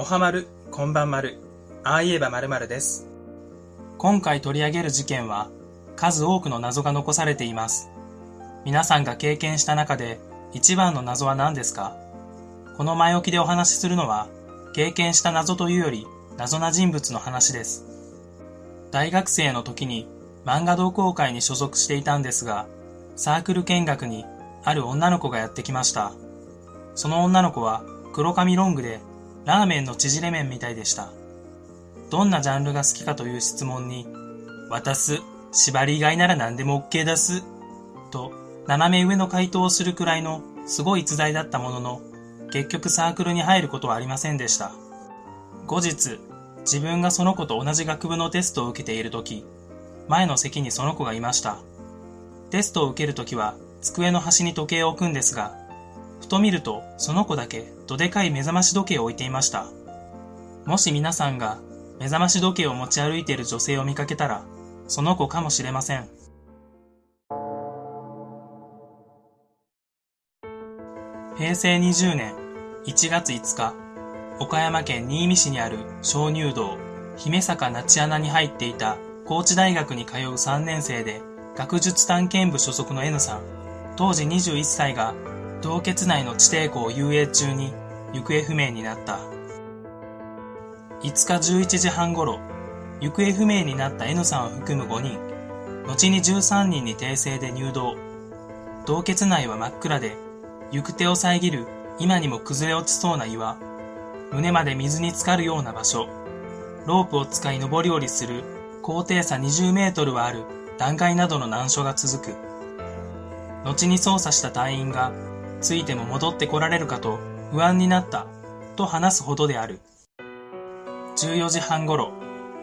おはまる、こんばんまる、ああ言えばまるまるです。今回取り上げる事件は、数多くの謎が残されています。皆さんが経験した中で、一番の謎は何ですか？この前置きでお話しするのは、経験した謎というより、謎な人物の話です。大学生の時に漫画同好会に所属していたんですが、サークル見学にある女の子がやってきました。その女の子は黒髪ロングでラーメンの縮れ麺みたいでした。どんなジャンルが好きかという質問に、渡す、縛り以外なら何でも OK 出す、と斜め上の回答をするくらいのすごい逸材だったものの、結局サークルに入ることはありませんでした。後日、自分がその子と同じ学部のテストを受けているとき、前の席にその子がいました。テストを受けるときは机の端に時計を置くんですが、ふと見るとその子だけどでかい目覚まし時計を置いていました。もし皆さんが目覚まし時計を持ち歩いている女性を見かけたら、その子かもしれません。平成20年1月5日、岡山県新見市にある鍾乳洞、姫坂那智穴に入っていた高知大学に通う3年生で、学術探検部所属の N さん、当時21歳が、洞穴内の地底湖を遊泳中に行方不明になった。5日11時半頃、行方不明になった N さんを含む5人、後に13人に訂正で入洞。洞穴内は真っ暗で、行く手を遮る今にも崩れ落ちそうな岩、胸まで水に浸かるような場所、ロープを使い上り下りする高低差20メートルはある断崖などの難所が続く。後に操作した隊員が、ついても戻ってこられるかと不安になったと話すほどである。14時半頃、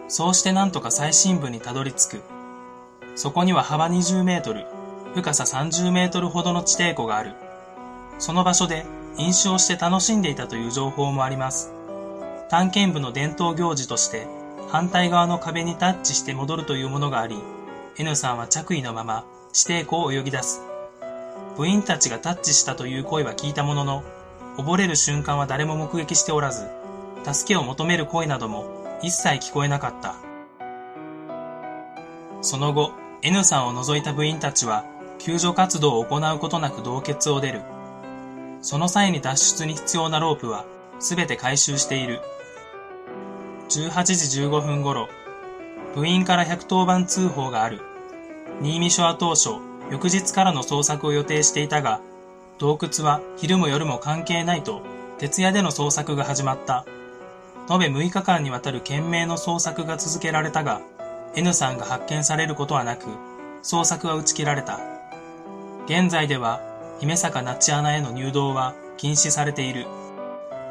そうしてなんとか最深部にたどり着く。そこには幅20メートル、深さ30メートルほどの地底湖がある。その場所で飲酒をして楽しんでいたという情報もあります。探検部の伝統行事として反対側の壁にタッチして戻るというものがあり、N さんは着衣のまま地底湖を泳ぎ出す。部員たちがタッチしたという声は聞いたものの、溺れる瞬間は誰も目撃しておらず、助けを求める声なども一切聞こえなかった。その後、N さんを除いた部員たちは救助活動を行うことなく洞穴を出る。その際に脱出に必要なロープは全て回収している。18時15分頃、部員から110番通報がある。新見署は当初、翌日からの捜索を予定していたが、洞窟は昼も夜も関係ないと、徹夜での捜索が始まった。延べ6日間にわたる懸命の捜索が続けられたが、N さんが発見されることはなく、捜索は打ち切られた。現在では、姫坂那智穴への入道は禁止されている。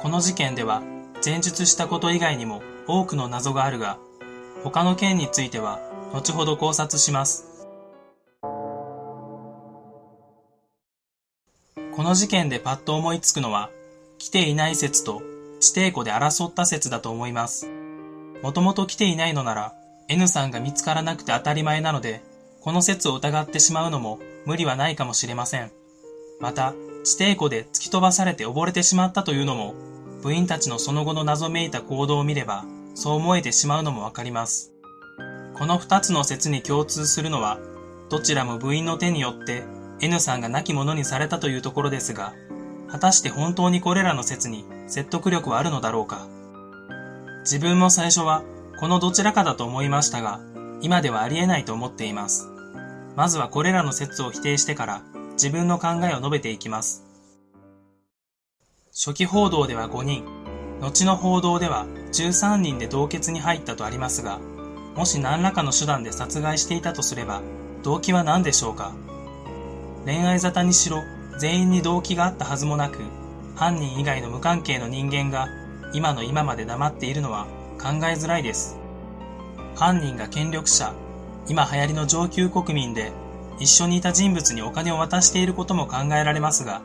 この事件では、前述したこと以外にも多くの謎があるが、他の件については、後ほど考察します。この事件でパッと思いつくのは、来ていない説と地底湖で争った説だと思います。もともと来ていないのなら、N さんが見つからなくて当たり前なので、この説を疑ってしまうのも無理はないかもしれません。また、地底湖で突き飛ばされて溺れてしまったというのも、部員たちのその後の謎めいた行動を見れば、そう思えてしまうのもわかります。この二つの説に共通するのは、どちらも部員の手によって N さんが亡き者にされたというところですが、果たして本当にこれらの説に説得力はあるのだろうか。自分も最初はこのどちらかだと思いましたが、今ではありえないと思っています。まずはこれらの説を否定してから自分の考えを述べていきます。初期報道では5人、後の報道では13人で洞穴に入ったとありますが、もし何らかの手段で殺害していたとすれば、動機は何でしょうか？恋愛沙汰にしろ、全員に動機があったはずもなく、犯人以外の無関係の人間が今の今まで黙っているのは考えづらいです。犯人が権力者、今流行りの上級国民で、一緒にいた人物にお金を渡していることも考えられますが、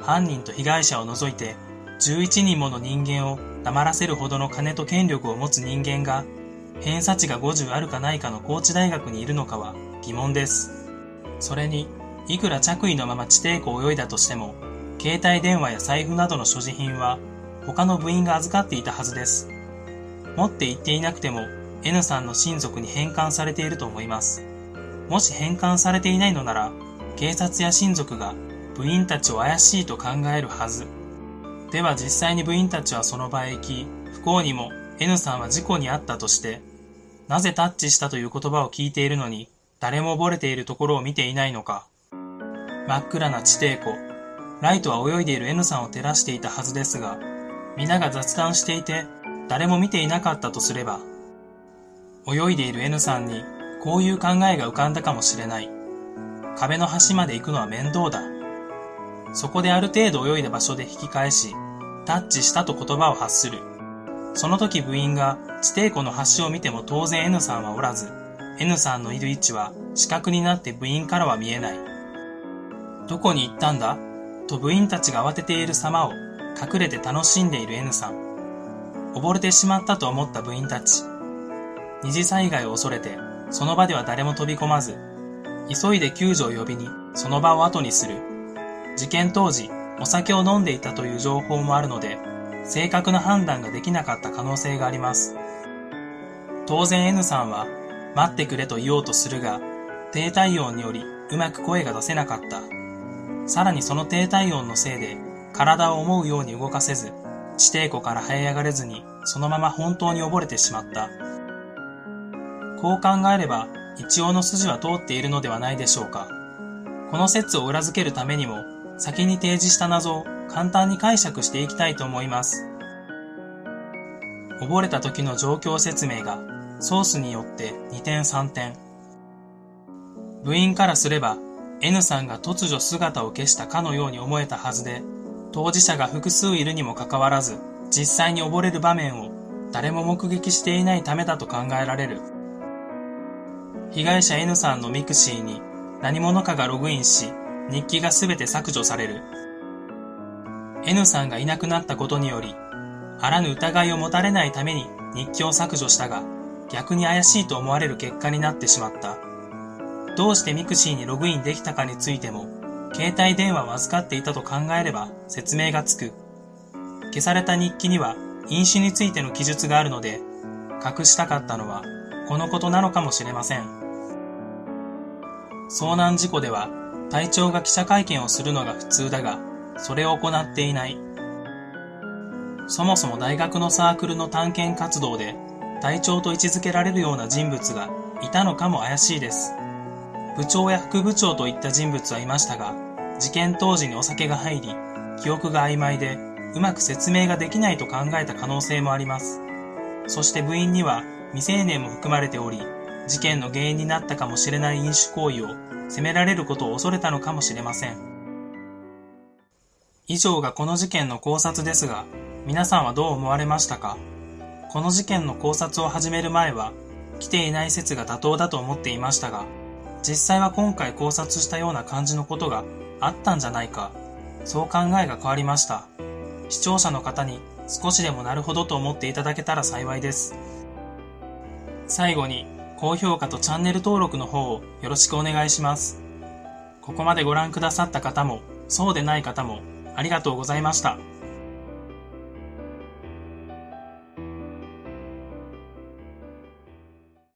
犯人と被害者を除いて、11人もの人間を黙らせるほどの金と権力を持つ人間が、偏差値が50あるかないかの高知大学にいるのかは疑問です。それに、いくら着衣のまま地底湖を泳いだとしても、携帯電話や財布などの所持品は、他の部員が預かっていたはずです。持って行っていなくても N さんの親族に返還されていると思います。もし返還されていないのなら、警察や親族が部員たちを怪しいと考えるはず。では実際に部員たちはその場へ行き、不幸にも N さんは事故に遭ったとして、なぜタッチしたという言葉を聞いているのに、誰も溺れているところを見ていないのか。真っ暗な地底湖。ライトは泳いでいる N さんを照らしていたはずですが、皆が雑談していて、誰も見ていなかったとすれば、泳いでいる N さんにこういう考えが浮かんだかもしれない。壁の端まで行くのは面倒だ。そこである程度泳いだ場所で引き返し、タッチしたと言葉を発する。その時部員が地底湖の端を見ても当然 N さんはおらず、N さんのいる位置は死角になって部員からは見えない。どこに行ったんだ？と部員たちが慌てている様を隠れて楽しんでいる N さん。溺れてしまったと思った部員たち。二次災害を恐れて、その場では誰も飛び込まず、急いで救助を呼びにその場を後にする。事件当時、お酒を飲んでいたという情報もあるので、正確な判断ができなかった可能性があります。当然 N さんは、待ってくれと言おうとするが、低体温によりうまく声が出せなかった。さらにその低体温のせいで、体を思うように動かせず、地底湖から這い上がれずに、そのまま本当に溺れてしまった。こう考えれば、一応の筋は通っているのではないでしょうか。この説を裏付けるためにも、先に提示した謎を簡単に解釈していきたいと思います。溺れた時の状況説明がソースによって2点3点。部員からすれば N さんが突如姿を消したかのように思えたはずで、当事者が複数いるにもかかわらず、実際に溺れる場面を誰も目撃していないためだと考えられる。被害者 N さんの mixi に何者かがログインし、日記が全て削除される。N さんがいなくなったことにより、あらぬ疑いを持たれないために日記を削除したが、逆に怪しいと思われる結果になってしまった。どうして mixi にログインできたかについても、携帯電話を預かっていたと考えれば説明がつく。消された日記には飲酒についての記述があるので、隠したかったのはこのことなのかもしれません。遭難事故では隊長が記者会見をするのが普通だが、それを行っていない。そもそも大学のサークルの探検活動で隊長と位置づけられるような人物がいたのかも怪しいです。部長や副部長といった人物はいましたが、事件当時にお酒が入り、記憶が曖昧で、うまく説明ができないと考えた可能性もあります。そして部員には未成年も含まれており、事件の原因になったかもしれない飲酒行為を責められることを恐れたのかもしれません。以上がこの事件の考察ですが、皆さんはどう思われましたか？この事件の考察を始める前は、来ていない説が妥当だと思っていましたが、実際は今回考察したような感じのことがあったんじゃないか、そう考えが変わりました。視聴者の方に少しでもなるほどと思っていただけたら幸いです。最後に、高評価とチャンネル登録の方をよろしくお願いします。ここまでご覧くださった方も、そうでない方も、ありがとうございました。